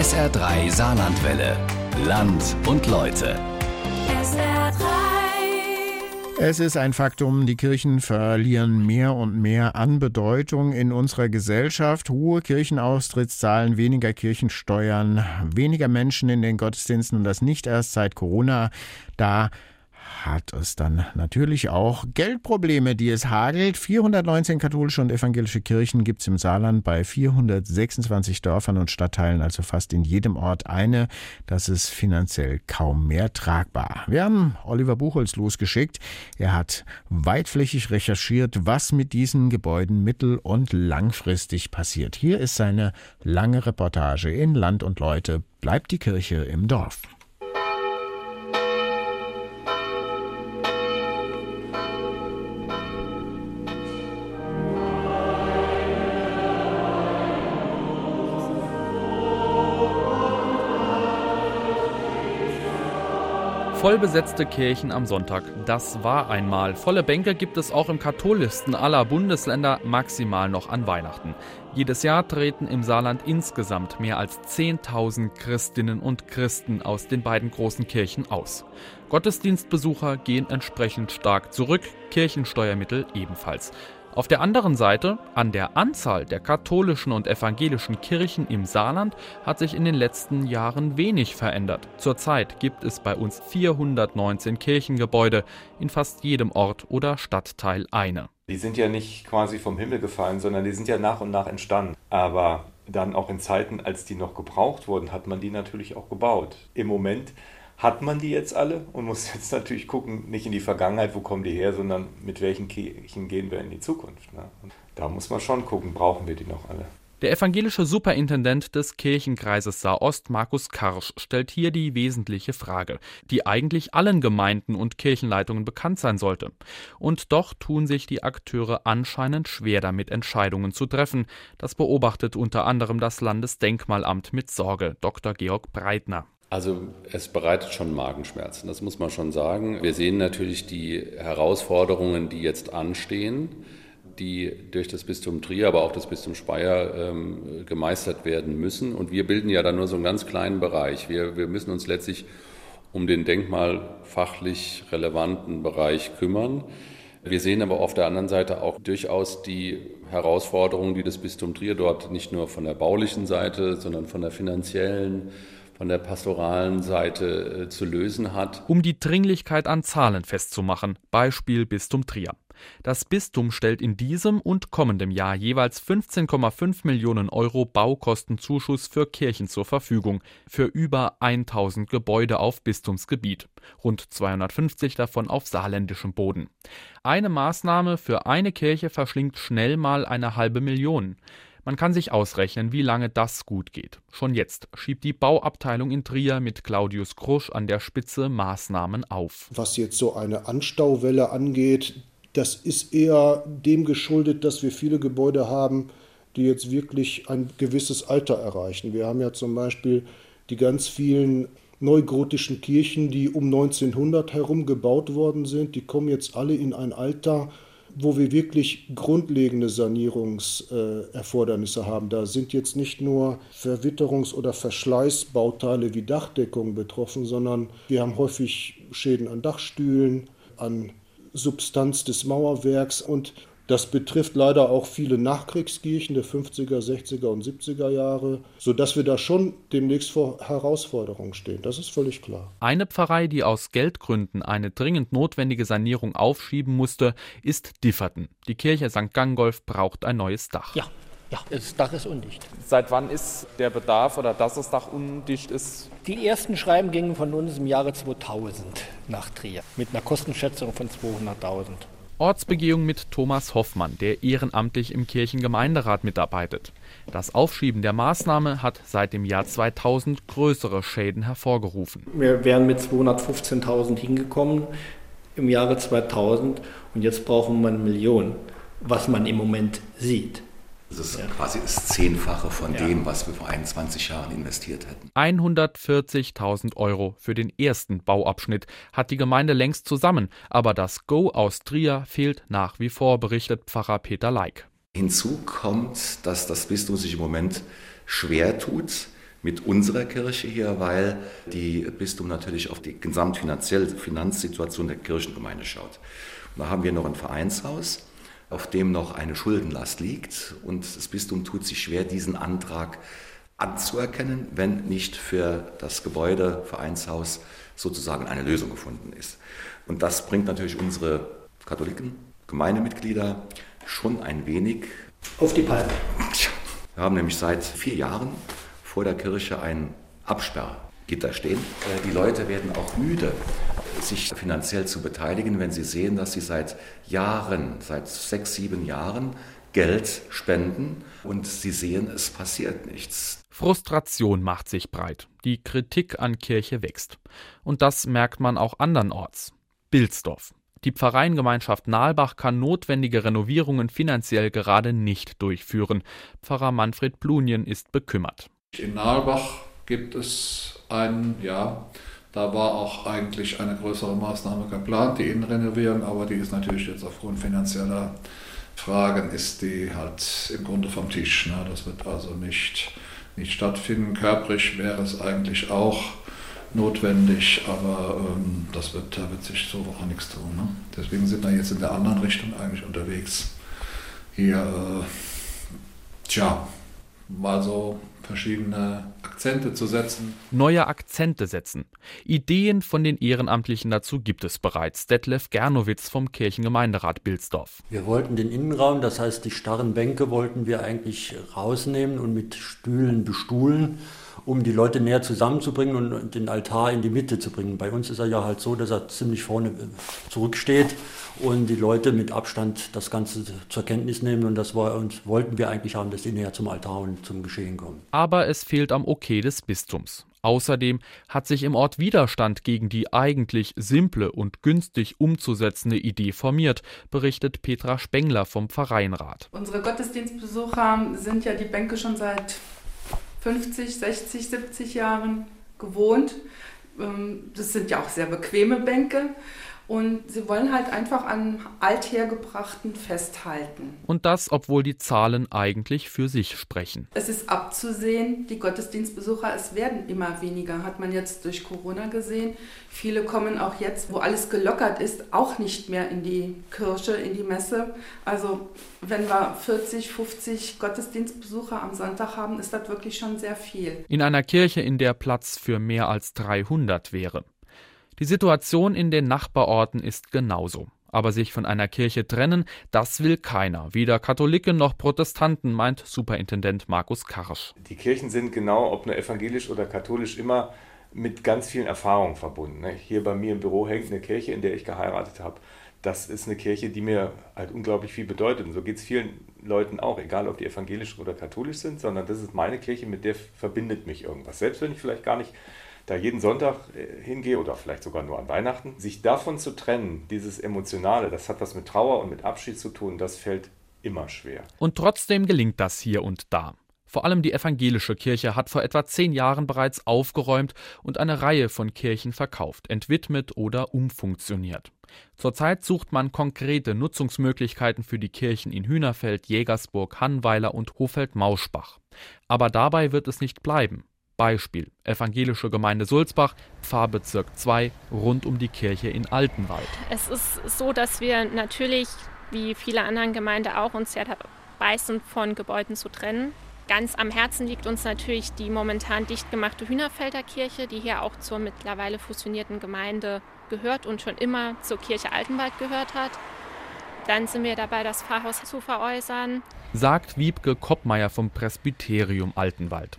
SR3 Saarlandwelle. Land und Leute. SR3. Es ist ein Faktum, die Kirchen verlieren mehr und mehr an Bedeutung in unserer Gesellschaft. Hohe Kirchenaustrittszahlen, weniger Kirchensteuern, weniger Menschen in den Gottesdiensten und das nicht erst seit Corona. Da hat es dann natürlich auch Geldprobleme, die es hagelt. 419 katholische und evangelische Kirchen gibt es im Saarland bei 426 Dörfern und Stadtteilen, also fast in jedem Ort eine. Das ist finanziell kaum mehr tragbar. Wir haben Oliver Buchholz losgeschickt. Er hat weitflächig recherchiert, was mit diesen Gebäuden mittel- und langfristig passiert. Hier ist seine lange Reportage in Land und Leute. Bleibt die Kirche im Dorf. Vollbesetzte Kirchen am Sonntag, das war einmal. Volle Bänke gibt es auch im katholischsten aller Bundesländer, maximal noch an Weihnachten. Jedes Jahr treten im Saarland insgesamt mehr als 10.000 Christinnen und Christen aus den beiden großen Kirchen aus. Gottesdienstbesucher gehen entsprechend stark zurück, Kirchensteuermittel ebenfalls. Auf der anderen Seite, an der Anzahl der katholischen und evangelischen Kirchen im Saarland hat sich in den letzten Jahren wenig verändert. Zurzeit gibt es bei uns 419 Kirchengebäude, in fast jedem Ort oder Stadtteil eine. Die sind ja nicht quasi vom Himmel gefallen, sondern die sind ja nach und nach entstanden. Aber dann auch in Zeiten, als die noch gebraucht wurden, hat man die natürlich auch gebaut. Im Moment hat man die jetzt alle und muss jetzt natürlich gucken, nicht in die Vergangenheit, wo kommen die her, sondern mit welchen Kirchen gehen wir in die Zukunft. Ne? da muss man schon gucken, brauchen wir die noch alle. Der evangelische Superintendent des Kirchenkreises Saar-Ost, Markus Karsch, stellt hier die wesentliche Frage, die eigentlich allen Gemeinden und Kirchenleitungen bekannt sein sollte. Und doch tun sich die Akteure anscheinend schwer damit, Entscheidungen zu treffen. Das beobachtet unter anderem das Landesdenkmalamt mit Sorge, Dr. Georg Breitner. Also es bereitet schon Magenschmerzen, das muss man schon sagen. Wir sehen natürlich die Herausforderungen, die jetzt anstehen, die durch das Bistum Trier, aber auch das Bistum Speyer ähm, gemeistert werden müssen. Und wir bilden ja dann nur so einen ganz kleinen Bereich. Wir, wir müssen uns letztlich um den denkmalfachlich relevanten Bereich kümmern. Wir sehen aber auf der anderen Seite auch durchaus die Herausforderungen, die das Bistum Trier dort nicht nur von der baulichen Seite, sondern von der finanziellen, von der pastoralen Seite äh, zu lösen hat. Um die Dringlichkeit an Zahlen festzumachen, Beispiel Bistum Trier. Das Bistum stellt in diesem und kommendem Jahr jeweils 15,5 Millionen Euro Baukostenzuschuss für Kirchen zur Verfügung, für über 1000 Gebäude auf Bistumsgebiet, rund 250 davon auf saarländischem Boden. Eine Maßnahme für eine Kirche verschlingt schnell mal eine halbe Million. Man kann sich ausrechnen, wie lange das gut geht. Schon jetzt schiebt die Bauabteilung in Trier mit Claudius Krusch an der Spitze Maßnahmen auf. Was jetzt so eine Anstauwelle angeht, das ist eher dem geschuldet, dass wir viele Gebäude haben, die jetzt wirklich ein gewisses Alter erreichen. Wir haben ja zum Beispiel die ganz vielen neugotischen Kirchen, die um 1900 herum gebaut worden sind, die kommen jetzt alle in ein Alter, wo wir wirklich grundlegende Sanierungserfordernisse haben. Da sind jetzt nicht nur Verwitterungs- oder Verschleißbauteile wie Dachdeckung betroffen, sondern wir haben häufig Schäden an Dachstühlen, an Substanz des Mauerwerks und das betrifft leider auch viele Nachkriegskirchen der 50er, 60er und 70er Jahre, sodass wir da schon demnächst vor Herausforderungen stehen. Das ist völlig klar. Eine Pfarrei, die aus Geldgründen eine dringend notwendige Sanierung aufschieben musste, ist Differten. Die Kirche St. Gangolf braucht ein neues Dach. Ja, ja, das Dach ist undicht. Seit wann ist der Bedarf oder dass das Dach undicht ist? Die ersten Schreiben gingen von uns im Jahre 2000 nach Trier mit einer Kostenschätzung von 200.000. Ortsbegehung mit Thomas Hoffmann, der ehrenamtlich im Kirchengemeinderat mitarbeitet. Das Aufschieben der Maßnahme hat seit dem Jahr 2000 größere Schäden hervorgerufen. Wir wären mit 215.000 hingekommen im Jahre 2000 und jetzt brauchen wir eine Million, was man im Moment sieht. Das ist ja. quasi das Zehnfache von ja. dem, was wir vor 21 Jahren investiert hätten. 140.000 Euro für den ersten Bauabschnitt hat die Gemeinde längst zusammen, aber das Go aus Trier fehlt nach wie vor, berichtet Pfarrer Peter Leik. Hinzu kommt, dass das Bistum sich im Moment schwer tut mit unserer Kirche hier, weil die Bistum natürlich auf die gesamtfinanzielle Finanzsituation der Kirchengemeinde schaut. Und da haben wir noch ein Vereinshaus, auf dem noch eine Schuldenlast liegt und das Bistum tut sich schwer, diesen Antrag anzuerkennen, wenn nicht für das Gebäude, Vereinshaus sozusagen eine Lösung gefunden ist. Und das bringt natürlich unsere Katholiken, Gemeindemitglieder schon ein wenig auf die Palme. Wir haben nämlich seit vier Jahren vor der Kirche ein Absperrgitter stehen. Äh, die Leute werden auch müde, sich finanziell zu beteiligen, wenn sie sehen, dass sie seit Jahren, seit sechs, sieben Jahren Geld spenden und sie sehen, es passiert nichts. Frustration macht sich breit. Die Kritik an Kirche wächst. Und das merkt man auch andernorts. Bilsdorf. Die Pfarreiengemeinschaft Nahlbach kann notwendige Renovierungen finanziell gerade nicht durchführen. Pfarrer Manfred Blunien ist bekümmert. In Nahlbach gibt es ein, ja, da war auch eigentlich eine größere Maßnahme geplant, die Innenrenovierung, aber die ist natürlich jetzt aufgrund finanzieller Fragen ist die halt im Grunde vom Tisch. Ne? Das wird also nicht, nicht stattfinden. Körperlich wäre es eigentlich auch notwendig, aber ähm, das wird, da wird sich so auch nichts tun. Ne? Deswegen sind wir jetzt in der anderen Richtung eigentlich unterwegs. Hier, äh, tja, mal so verschiedene Akzente zu setzen. Neue Akzente setzen. Ideen von den Ehrenamtlichen dazu gibt es bereits. Detlef Gernowitz vom Kirchengemeinderat Bilsdorf. Wir wollten den Innenraum, das heißt die starren Bänke wollten wir eigentlich rausnehmen und mit Stühlen bestuhlen um die Leute näher zusammenzubringen und den Altar in die Mitte zu bringen. Bei uns ist er ja halt so, dass er ziemlich vorne äh, zurücksteht und die Leute mit Abstand das Ganze zur Kenntnis nehmen und das war und wollten wir eigentlich haben, dass die näher zum Altar und zum Geschehen kommen. Aber es fehlt am Okay des Bistums. Außerdem hat sich im Ort Widerstand gegen die eigentlich simple und günstig umzusetzende Idee formiert, berichtet Petra Spengler vom Pfarreienrat. Unsere Gottesdienstbesucher sind ja die Bänke schon seit 50, 60, 70 Jahren gewohnt. Ähm, das sind ja auch sehr bequeme Bänke. Und sie wollen halt einfach an althergebrachten festhalten. Und das, obwohl die Zahlen eigentlich für sich sprechen. Es ist abzusehen, die Gottesdienstbesucher, es werden immer weniger, hat man jetzt durch Corona gesehen. Viele kommen auch jetzt, wo alles gelockert ist, auch nicht mehr in die Kirche, in die Messe. Also wenn wir 40, 50 Gottesdienstbesucher am Sonntag haben, ist das wirklich schon sehr viel. In einer Kirche, in der Platz für mehr als 300 wäre. Die Situation in den Nachbarorten ist genauso. Aber sich von einer Kirche trennen, das will keiner. Weder Katholiken noch Protestanten, meint Superintendent Markus Karsch. Die Kirchen sind genau, ob nur evangelisch oder katholisch, immer mit ganz vielen Erfahrungen verbunden. Ne? Hier bei mir im Büro hängt eine Kirche, in der ich geheiratet habe. Das ist eine Kirche, die mir halt unglaublich viel bedeutet. Und so geht es vielen Leuten auch, egal ob die evangelisch oder katholisch sind, sondern das ist meine Kirche, mit der verbindet mich irgendwas. Selbst wenn ich vielleicht gar nicht da jeden Sonntag äh, hingehe oder vielleicht sogar nur an Weihnachten, sich davon zu trennen, dieses Emotionale, das hat was mit Trauer und mit Abschied zu tun, das fällt immer schwer. Und trotzdem gelingt das hier und da. Vor allem die evangelische Kirche hat vor etwa zehn Jahren bereits aufgeräumt und eine Reihe von Kirchen verkauft, entwidmet oder umfunktioniert. Zurzeit sucht man konkrete Nutzungsmöglichkeiten für die Kirchen in Hühnerfeld, Jägersburg, Hannweiler und Hofeld-Mauschbach. Aber dabei wird es nicht bleiben. Beispiel Evangelische Gemeinde Sulzbach, Pfarrbezirk 2, rund um die Kirche in Altenwald. Es ist so, dass wir natürlich, wie viele anderen Gemeinden auch, uns ja dabei sind, von Gebäuden zu trennen. Ganz am Herzen liegt uns natürlich die momentan dicht gemachte Hühnerfelder Kirche, die hier auch zur mittlerweile fusionierten Gemeinde gehört und schon immer zur Kirche Altenwald gehört hat. Dann sind wir dabei, das Pfarrhaus zu veräußern. Sagt Wiebke Koppmeier vom Presbyterium Altenwald.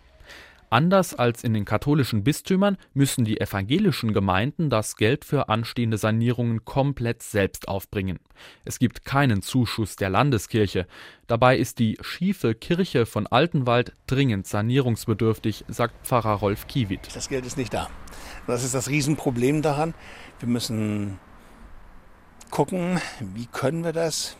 Anders als in den katholischen Bistümern müssen die evangelischen Gemeinden das Geld für anstehende Sanierungen komplett selbst aufbringen. Es gibt keinen Zuschuss der Landeskirche. Dabei ist die schiefe Kirche von Altenwald dringend sanierungsbedürftig, sagt Pfarrer Rolf Kiewit. Das Geld ist nicht da. Das ist das Riesenproblem daran. Wir müssen gucken, wie können wir das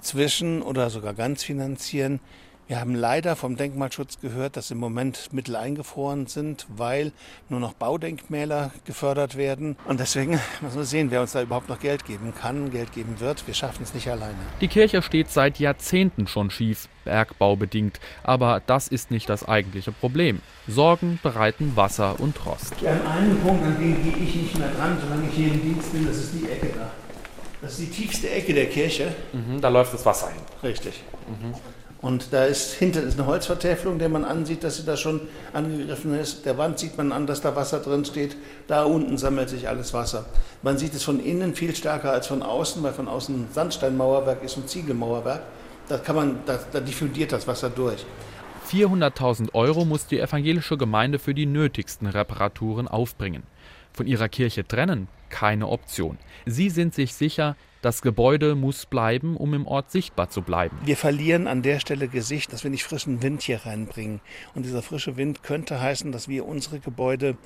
zwischen oder sogar ganz finanzieren Wir haben leider vom Denkmalschutz gehört, dass im Moment Mittel eingefroren sind, weil nur noch Baudenkmäler gefördert werden. Und deswegen müssen wir sehen, wer uns da überhaupt noch Geld geben kann, Geld geben wird. Wir schaffen es nicht alleine. Die Kirche steht seit Jahrzehnten schon schief, bergbaubedingt. Aber das ist nicht das eigentliche Problem. Sorgen bereiten Wasser und Rost. An einem Punkt, an dem gehe ich nicht mehr dran, solange ich hier im Dienst bin, das ist die Ecke da. Das ist die tiefste Ecke der Kirche. Mhm, da läuft das Wasser hin. Richtig. Mhm. Und da ist hinten ist eine Holzvertäfelung, der man ansieht, dass sie da schon angegriffen ist. Der Wand sieht man an, dass da Wasser drin steht. Da unten sammelt sich alles Wasser. Man sieht es von innen viel stärker als von außen, weil von außen Sandsteinmauerwerk ist und Ziegelmauerwerk. Da kann man, da, da diffundiert das Wasser durch. 400.000 Euro muss die evangelische Gemeinde für die nötigsten Reparaturen aufbringen. Von ihrer Kirche trennen? Keine Option. Sie sind sich sicher, das Gebäude muss bleiben, um im Ort sichtbar zu bleiben. Wir verlieren an der Stelle Gesicht, dass wir nicht frischen Wind hier reinbringen. Und dieser frische Wind könnte heißen, dass wir unsere Gebäude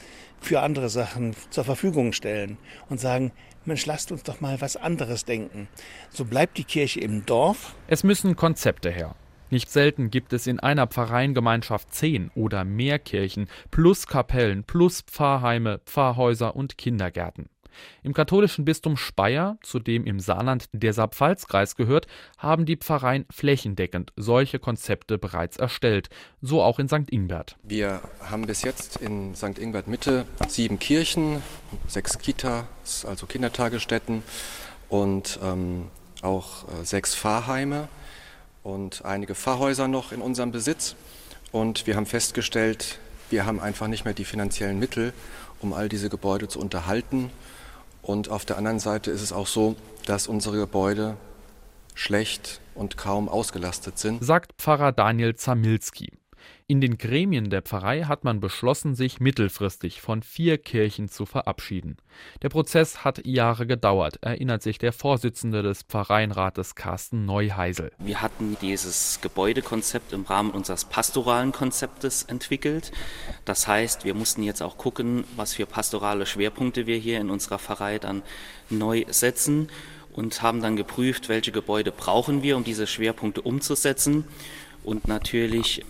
für andere Sachen zur Verfügung stellen und sagen, Mensch, lasst uns doch mal was anderes denken. So bleibt die Kirche im Dorf. Es müssen Konzepte her. Nicht selten gibt es in einer Pfarreiengemeinschaft zehn oder mehr Kirchen plus Kapellen plus Pfarrheime, Pfarrhäuser und Kindergärten. Im katholischen Bistum Speyer, zu dem im Saarland der Saarpfalzkreis gehört, haben die Pfarreien flächendeckend solche Konzepte bereits erstellt, so auch in St. Ingbert. Wir haben bis jetzt in St. Ingbert Mitte sieben Kirchen, sechs Kitas, also Kindertagesstätten und ähm, auch äh, sechs Pfarrheime und einige Pfarrhäuser noch in unserem Besitz. Und wir haben festgestellt, wir haben einfach nicht mehr die finanziellen Mittel, um all diese Gebäude zu unterhalten und auf der anderen Seite ist es auch so, dass unsere Gebäude schlecht und kaum ausgelastet sind. Sagt Pfarrer Daniel Zamilski. In den Gremien der Pfarrei hat man beschlossen, sich mittelfristig von vier Kirchen zu verabschieden. Der Prozess hat Jahre gedauert, erinnert sich der Vorsitzende des Pfarreienrates Carsten Neuheisel. Wir hatten dieses Gebäudekonzept im Rahmen unseres pastoralen Konzeptes entwickelt. Das heißt, wir mussten jetzt auch gucken, was für pastorale Schwerpunkte wir hier in unserer Pfarrei dann neu setzen und haben dann geprüft, welche Gebäude brauchen wir, um diese Schwerpunkte umzusetzen. Und natürlich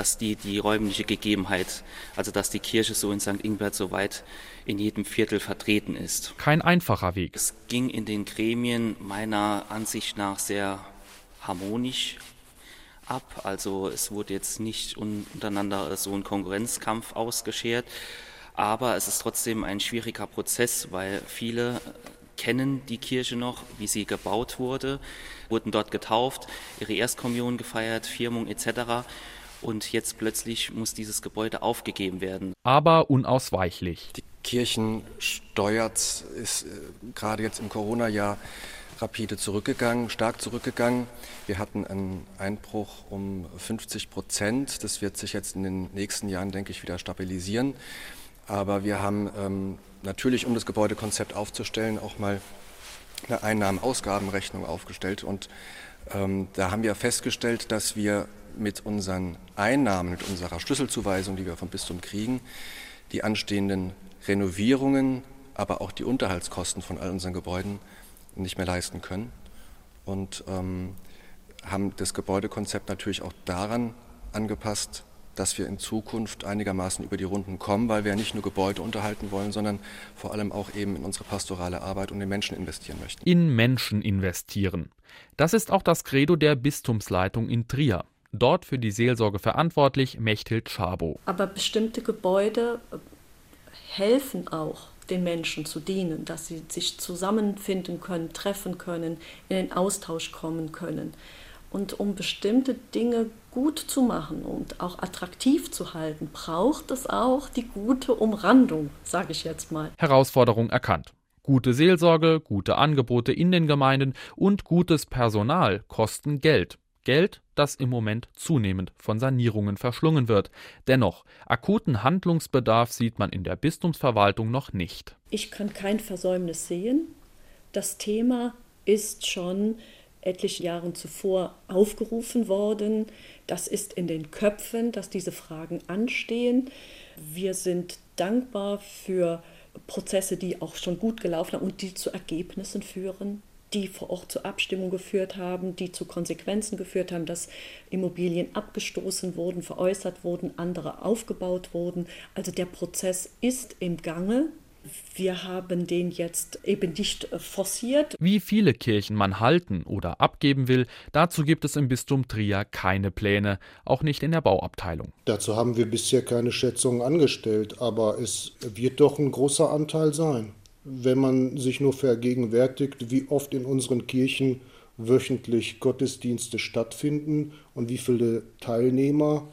dass die, die räumliche Gegebenheit, also dass die Kirche so in St. Ingbert so weit in jedem Viertel vertreten ist. Kein einfacher Weg. Es ging in den Gremien meiner Ansicht nach sehr harmonisch ab. Also es wurde jetzt nicht untereinander so ein Konkurrenzkampf ausgeschert. Aber es ist trotzdem ein schwieriger Prozess, weil viele kennen die Kirche noch, wie sie gebaut wurde, wurden dort getauft, ihre Erstkommunion gefeiert, Firmung etc und jetzt plötzlich muss dieses Gebäude aufgegeben werden. Aber unausweichlich. Die Kirchen steuert, ist äh, gerade jetzt im Corona-Jahr rapide zurückgegangen, stark zurückgegangen. Wir hatten einen Einbruch um 50 Prozent. Das wird sich jetzt in den nächsten Jahren, denke ich, wieder stabilisieren. Aber wir haben ähm, natürlich, um das Gebäudekonzept aufzustellen, auch mal eine Einnahmen-Ausgabenrechnung aufgestellt. Und ähm, da haben wir festgestellt, dass wir mit unseren Einnahmen, mit unserer Schlüsselzuweisung, die wir vom Bistum kriegen, die anstehenden Renovierungen, aber auch die Unterhaltskosten von all unseren Gebäuden nicht mehr leisten können. Und ähm, haben das Gebäudekonzept natürlich auch daran angepasst, dass wir in Zukunft einigermaßen über die Runden kommen, weil wir ja nicht nur Gebäude unterhalten wollen, sondern vor allem auch eben in unsere pastorale Arbeit und in Menschen investieren möchten. In Menschen investieren. Das ist auch das Credo der Bistumsleitung in Trier. Dort für die Seelsorge verantwortlich Mechthild Schabow. Aber bestimmte Gebäude äh, helfen auch den Menschen zu dienen, dass sie sich zusammenfinden können, treffen können, in den Austausch kommen können. Und um bestimmte Dinge gut zu machen und auch attraktiv zu halten, braucht es auch die gute Umrandung, sage ich jetzt mal. Herausforderung erkannt. Gute Seelsorge, gute Angebote in den Gemeinden und gutes Personal kosten Geld. Geld, das im Moment zunehmend von Sanierungen verschlungen wird. Dennoch, akuten Handlungsbedarf sieht man in der Bistumsverwaltung noch nicht. Ich kann kein Versäumnis sehen. Das Thema ist schon etliche Jahre zuvor aufgerufen worden. Das ist in den Köpfen, dass diese Fragen anstehen. Wir sind dankbar für Prozesse, die auch schon gut gelaufen haben und die zu Ergebnissen führen. Die vor Ort zur Abstimmung geführt haben, die zu Konsequenzen geführt haben, dass Immobilien abgestoßen wurden, veräußert wurden, andere aufgebaut wurden. Also der Prozess ist im Gange. Wir haben den jetzt eben nicht äh, forciert. Wie viele Kirchen man halten oder abgeben will, dazu gibt es im Bistum Trier keine Pläne, auch nicht in der Bauabteilung. Dazu haben wir bisher keine Schätzungen angestellt, aber es wird doch ein großer Anteil sein wenn man sich nur vergegenwärtigt, wie oft in unseren Kirchen wöchentlich Gottesdienste stattfinden und wie viele Teilnehmer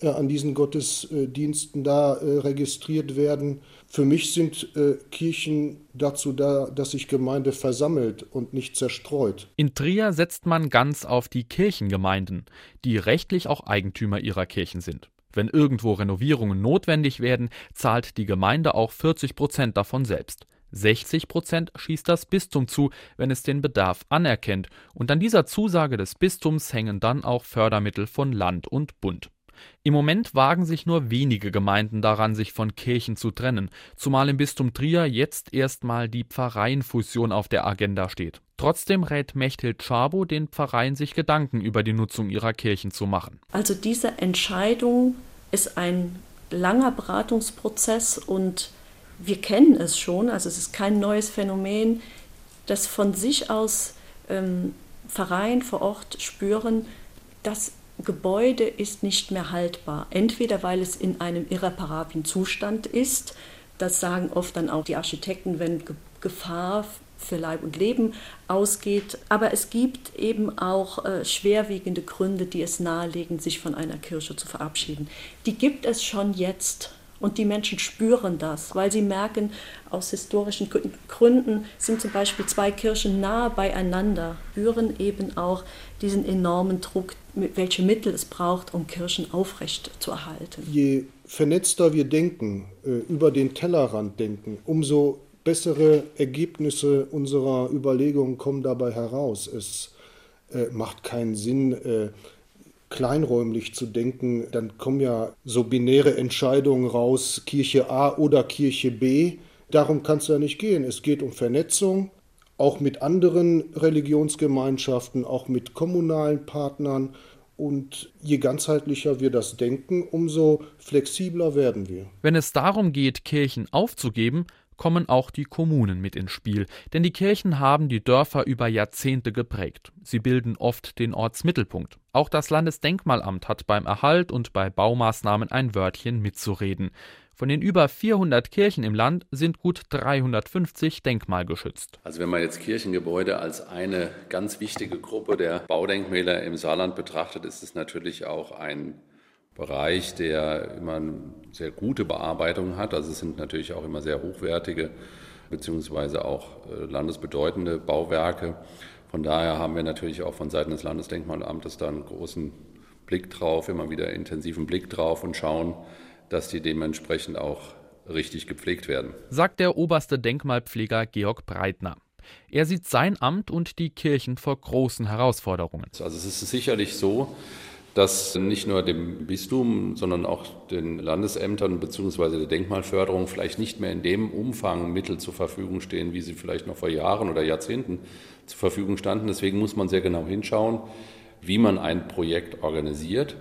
äh, an diesen Gottesdiensten da äh, registriert werden. Für mich sind äh, Kirchen dazu da, dass sich Gemeinde versammelt und nicht zerstreut. In Trier setzt man ganz auf die Kirchengemeinden, die rechtlich auch Eigentümer ihrer Kirchen sind. Wenn irgendwo Renovierungen notwendig werden, zahlt die Gemeinde auch 40 Prozent davon selbst. 60 Prozent schießt das Bistum zu, wenn es den Bedarf anerkennt, und an dieser Zusage des Bistums hängen dann auch Fördermittel von Land und Bund. Im Moment wagen sich nur wenige Gemeinden daran, sich von Kirchen zu trennen, zumal im Bistum Trier jetzt erstmal die Pfarreienfusion auf der Agenda steht. Trotzdem rät Mechthild Schabo den Pfarreien, sich Gedanken über die Nutzung ihrer Kirchen zu machen. Also diese Entscheidung ist ein langer Beratungsprozess und wir kennen es schon, also es ist kein neues Phänomen, dass von sich aus ähm, Vereine vor Ort spüren, das Gebäude ist nicht mehr haltbar. Entweder weil es in einem irreparablen Zustand ist, das sagen oft dann auch die Architekten, wenn Gefahr für Leib und Leben ausgeht. Aber es gibt eben auch äh, schwerwiegende Gründe, die es nahelegen, sich von einer Kirche zu verabschieden. Die gibt es schon jetzt. Und die Menschen spüren das, weil sie merken, aus historischen Gründen sind zum Beispiel zwei Kirchen nahe beieinander, spüren eben auch diesen enormen Druck, welche Mittel es braucht, um Kirchen aufrecht zu erhalten. Je vernetzter wir denken, äh, über den Tellerrand denken, umso bessere Ergebnisse unserer Überlegungen kommen dabei heraus. Es äh, macht keinen Sinn, äh, kleinräumlich zu denken, dann kommen ja so binäre Entscheidungen raus, Kirche A oder Kirche B. Darum kann es ja nicht gehen. Es geht um Vernetzung, auch mit anderen Religionsgemeinschaften, auch mit kommunalen Partnern. Und je ganzheitlicher wir das denken, umso flexibler werden wir. Wenn es darum geht, Kirchen aufzugeben, kommen auch die Kommunen mit ins Spiel, denn die Kirchen haben die Dörfer über Jahrzehnte geprägt. Sie bilden oft den Ortsmittelpunkt. Auch das Landesdenkmalamt hat beim Erhalt und bei Baumaßnahmen ein Wörtchen mitzureden. Von den über 400 Kirchen im Land sind gut 350 denkmalgeschützt. Also wenn man jetzt Kirchengebäude als eine ganz wichtige Gruppe der Baudenkmäler im Saarland betrachtet, ist es natürlich auch ein Bereich, der immer eine sehr gute Bearbeitung hat. Also es sind natürlich auch immer sehr hochwertige beziehungsweise auch äh, landesbedeutende Bauwerke. Von daher haben wir natürlich auch von Seiten des Landesdenkmalamtes da einen großen Blick drauf, immer wieder intensiven Blick drauf und schauen, dass die dementsprechend auch richtig gepflegt werden. Sagt der oberste Denkmalpfleger Georg Breitner. Er sieht sein Amt und die Kirchen vor großen Herausforderungen. Also es ist sicherlich so, dass nicht nur dem Bistum, sondern auch den Landesämtern bzw. der Denkmalförderung vielleicht nicht mehr in dem Umfang Mittel zur Verfügung stehen, wie sie vielleicht noch vor Jahren oder Jahrzehnten zur Verfügung standen. Deswegen muss man sehr genau hinschauen, wie man ein Projekt organisiert.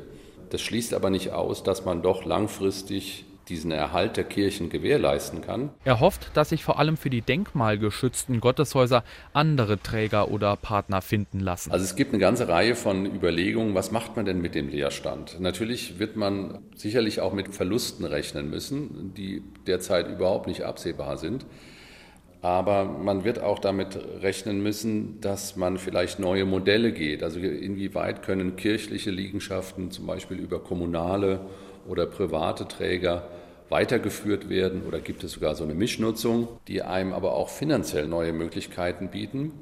Das schließt aber nicht aus, dass man doch langfristig diesen Erhalt der Kirchen gewährleisten kann. Er hofft, dass sich vor allem für die denkmalgeschützten Gotteshäuser andere Träger oder Partner finden lassen. Also es gibt eine ganze Reihe von Überlegungen, was macht man denn mit dem Leerstand? Natürlich wird man sicherlich auch mit Verlusten rechnen müssen, die derzeit überhaupt nicht absehbar sind. Aber man wird auch damit rechnen müssen, dass man vielleicht neue Modelle geht. Also inwieweit können kirchliche Liegenschaften zum Beispiel über kommunale oder private Träger weitergeführt werden oder gibt es sogar so eine Mischnutzung, die einem aber auch finanziell neue Möglichkeiten bieten,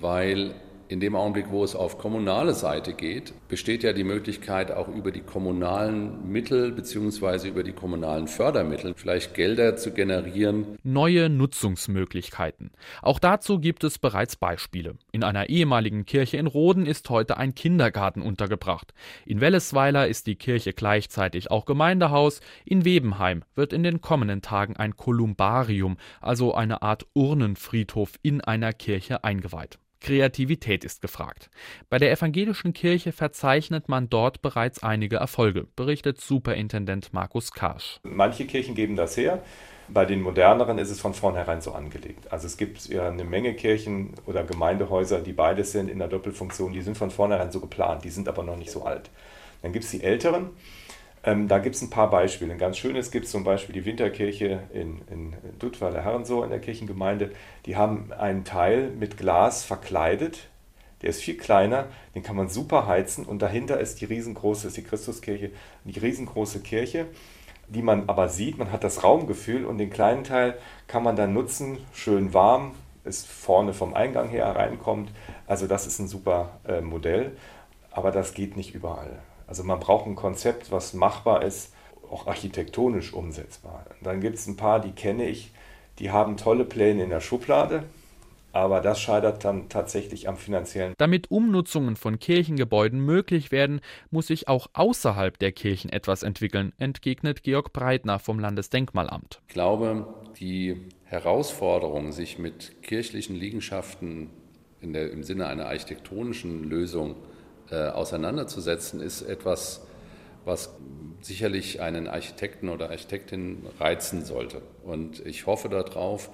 weil in dem Augenblick, wo es auf kommunale Seite geht, besteht ja die Möglichkeit, auch über die kommunalen Mittel bzw. über die kommunalen Fördermittel vielleicht Gelder zu generieren. Neue Nutzungsmöglichkeiten. Auch dazu gibt es bereits Beispiele. In einer ehemaligen Kirche in Roden ist heute ein Kindergarten untergebracht. In Wellesweiler ist die Kirche gleichzeitig auch Gemeindehaus. In Webenheim wird in den kommenden Tagen ein Kolumbarium, also eine Art Urnenfriedhof in einer Kirche eingeweiht. Kreativität ist gefragt. Bei der evangelischen Kirche verzeichnet man dort bereits einige Erfolge, berichtet Superintendent Markus Karsch. Manche Kirchen geben das her. Bei den moderneren ist es von vornherein so angelegt. Also es gibt ja eine Menge Kirchen oder Gemeindehäuser, die beides sind in der Doppelfunktion, die sind von vornherein so geplant, die sind aber noch nicht so alt. Dann gibt es die älteren, ähm, da gibt es ein paar Beispiele. Ein ganz schönes gibt es zum Beispiel die Winterkirche in, in Duttweiler Herrensoh in der Kirchengemeinde. Die haben einen Teil mit Glas verkleidet. Der ist viel kleiner, den kann man super heizen und dahinter ist die riesengroße, ist die Christuskirche, die riesengroße Kirche die man aber sieht. Man hat das Raumgefühl und den kleinen Teil kann man dann nutzen, schön warm, ist vorne vom Eingang her reinkommt. Also das ist ein super äh, Modell, aber das geht nicht überall. Also man braucht ein Konzept, was machbar ist, auch architektonisch umsetzbar. Dann gibt es ein paar, die kenne ich, die haben tolle Pläne in der Schublade, aber das scheitert dann tatsächlich am finanziellen. Damit Umnutzungen von Kirchengebäuden möglich werden, muss sich auch außerhalb der Kirchen etwas entwickeln, entgegnet Georg Breitner vom Landesdenkmalamt. Ich glaube, die Herausforderung, sich mit kirchlichen Liegenschaften der, im Sinne einer architektonischen Lösung äh, auseinanderzusetzen, ist etwas, was sicherlich einen Architekten oder Architektin reizen sollte. Und ich hoffe darauf,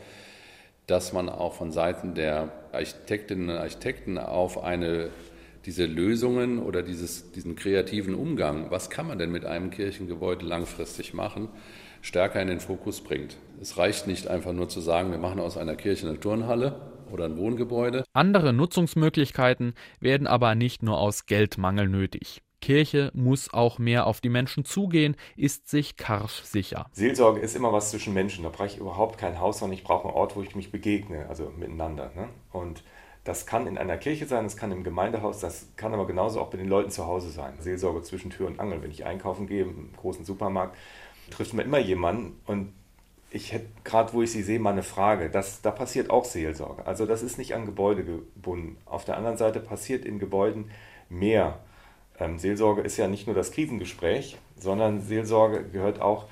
dass man auch von Seiten der Architektinnen und Architekten auf eine diese Lösungen oder dieses, diesen kreativen Umgang, was kann man denn mit einem Kirchengebäude langfristig machen, stärker in den Fokus bringt. Es reicht nicht einfach nur zu sagen, wir machen aus einer Kirche eine Turnhalle oder ein Wohngebäude. Andere Nutzungsmöglichkeiten werden aber nicht nur aus Geldmangel nötig. Kirche muss auch mehr auf die Menschen zugehen, ist sich Karsch sicher. Seelsorge ist immer was zwischen Menschen. Da brauche ich überhaupt kein Haus, sondern ich brauche einen Ort, wo ich mich begegne, also miteinander. Ne? Und das kann in einer Kirche sein, das kann im Gemeindehaus, das kann aber genauso auch bei den Leuten zu Hause sein. Seelsorge zwischen Tür und Angel. Wenn ich einkaufen gehe im großen Supermarkt, trifft man immer jemanden und ich hätte gerade, wo ich sie sehe, mal eine Frage. Das, da passiert auch Seelsorge. Also das ist nicht an Gebäude gebunden. Auf der anderen Seite passiert in Gebäuden mehr. Ähm, Seelsorge ist ja nicht nur das Krisengespräch, sondern Seelsorge gehört auch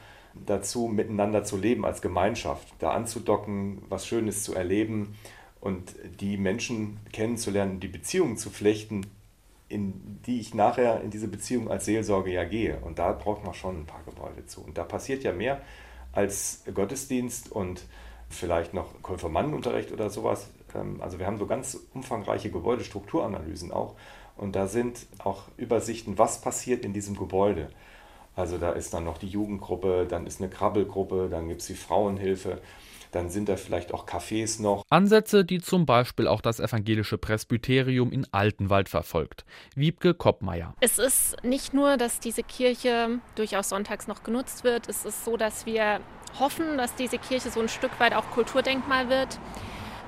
dazu, miteinander zu leben als Gemeinschaft, da anzudocken, was Schönes zu erleben und die Menschen kennenzulernen, die Beziehungen zu flechten, in die ich nachher in diese Beziehung als Seelsorge ja gehe. Und da braucht man schon ein paar Gebäude zu. Und da passiert ja mehr als Gottesdienst und vielleicht noch Konfirmandenunterricht oder sowas. Ähm, also wir haben so ganz umfangreiche Gebäudestrukturanalysen auch. Und da sind auch Übersichten, was passiert in diesem Gebäude. Also da ist dann noch die Jugendgruppe, dann ist eine Krabbelgruppe, dann gibt es die Frauenhilfe, dann sind da vielleicht auch Cafés noch. Ansätze, die zum Beispiel auch das evangelische Presbyterium in Altenwald verfolgt. Wiebke Koppmeier. Es ist nicht nur, dass diese Kirche durchaus sonntags noch genutzt wird. Es ist so, dass wir hoffen, dass diese Kirche so ein Stück weit auch Kulturdenkmal wird.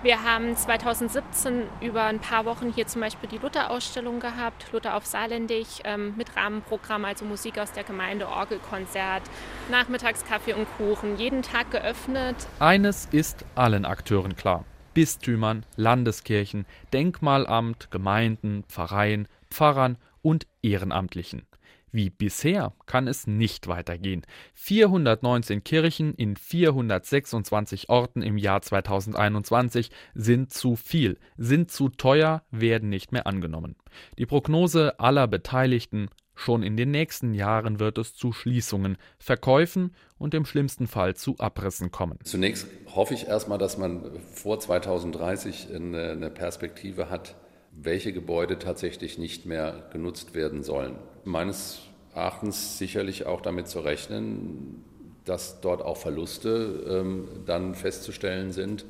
Wir haben 2017 über ein paar Wochen hier zum Beispiel die Luther-Ausstellung gehabt, Luther auf Saarländisch, ähm, mit Rahmenprogramm, also Musik aus der Gemeinde, Orgelkonzert, Nachmittagskaffee und Kuchen, jeden Tag geöffnet. Eines ist allen Akteuren klar. Bistümern, Landeskirchen, Denkmalamt, Gemeinden, Pfarreien, Pfarrern und Ehrenamtlichen. Wie bisher kann es nicht weitergehen. 419 Kirchen in 426 Orten im Jahr 2021 sind zu viel, sind zu teuer, werden nicht mehr angenommen. Die Prognose aller Beteiligten Schon in den nächsten Jahren wird es zu Schließungen, Verkäufen und im schlimmsten Fall zu Abrissen kommen. Zunächst hoffe ich erstmal, dass man vor 2030 eine Perspektive hat, welche Gebäude tatsächlich nicht mehr genutzt werden sollen. Meines Erachtens sicherlich auch damit zu rechnen, dass dort auch Verluste ähm, dann festzustellen sind,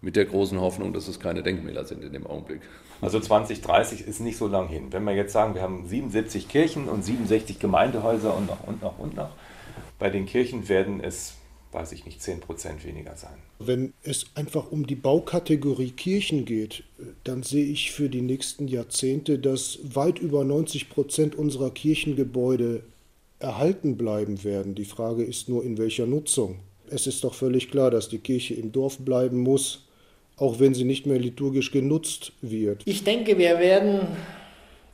mit der großen Hoffnung, dass es keine Denkmäler sind in dem Augenblick. Also 2030 ist nicht so lang hin. Wenn wir jetzt sagen, wir haben 77 Kirchen und 67 Gemeindehäuser und noch und noch und noch, bei den Kirchen werden es weiß ich nicht, 10 Prozent weniger sein. Wenn es einfach um die Baukategorie Kirchen geht, dann sehe ich für die nächsten Jahrzehnte, dass weit über 90 Prozent unserer Kirchengebäude erhalten bleiben werden. Die Frage ist nur, in welcher Nutzung. Es ist doch völlig klar, dass die Kirche im Dorf bleiben muss, auch wenn sie nicht mehr liturgisch genutzt wird. Ich denke, wir werden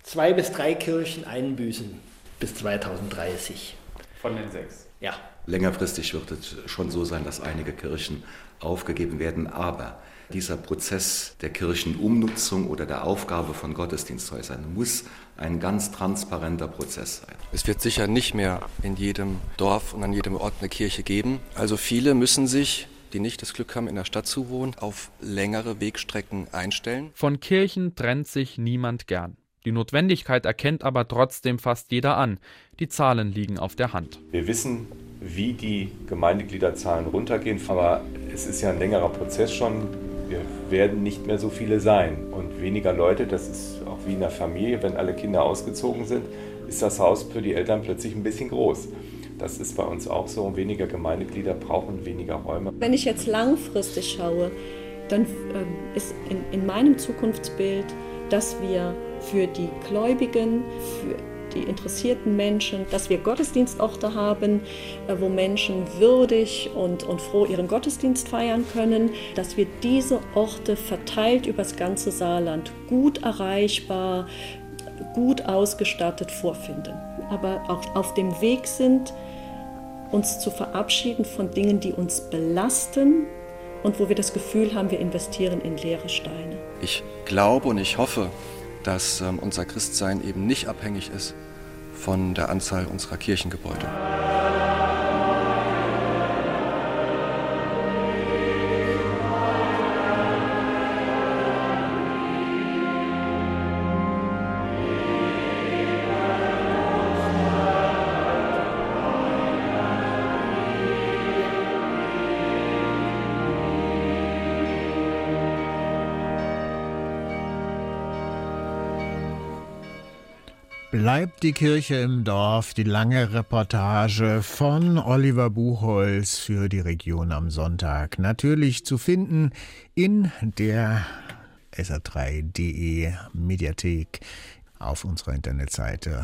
zwei bis drei Kirchen einbüßen bis 2030. Von den sechs? Ja. Längerfristig wird es schon so sein, dass einige Kirchen aufgegeben werden, aber dieser Prozess der Kirchenumnutzung oder der Aufgabe von Gottesdiensthäusern muss ein ganz transparenter Prozess sein. Es wird sicher nicht mehr in jedem Dorf und an jedem Ort eine Kirche geben. Also viele müssen sich die nicht das Glück haben, in der Stadt zu wohnen, auf längere Wegstrecken einstellen. Von Kirchen trennt sich niemand gern. Die Notwendigkeit erkennt aber trotzdem fast jeder an. Die Zahlen liegen auf der Hand. Wir wissen, wie die Gemeindegliederzahlen runtergehen, aber es ist ja ein längerer Prozess schon. Wir werden nicht mehr so viele sein und weniger Leute, das ist auch wie in der Familie, wenn alle Kinder ausgezogen sind, ist das Haus für die Eltern plötzlich ein bisschen groß. Das ist bei uns auch so. Weniger Gemeindeglieder brauchen weniger Räume. Wenn ich jetzt langfristig schaue, dann ähm, ist in, in meinem Zukunftsbild, dass wir für die Gläubigen, für die interessierten Menschen, dass wir Gottesdienstorte haben, äh, wo Menschen würdig und, und froh ihren Gottesdienst feiern können, dass wir diese Orte verteilt über das ganze Saarland gut erreichbar, gut ausgestattet vorfinden, aber auch auf dem Weg sind, uns zu verabschieden von Dingen, die uns belasten und wo wir das Gefühl haben, wir investieren in leere Steine. Ich glaube und ich hoffe, dass ähm, unser Christsein eben nicht abhängig ist von der Anzahl unserer Kirchengebäude. Bleibt die Kirche im Dorf, die lange Reportage von Oliver Buchholz für die Region am Sonntag. Natürlich zu finden in der sr3.de Mediathek auf unserer Internetseite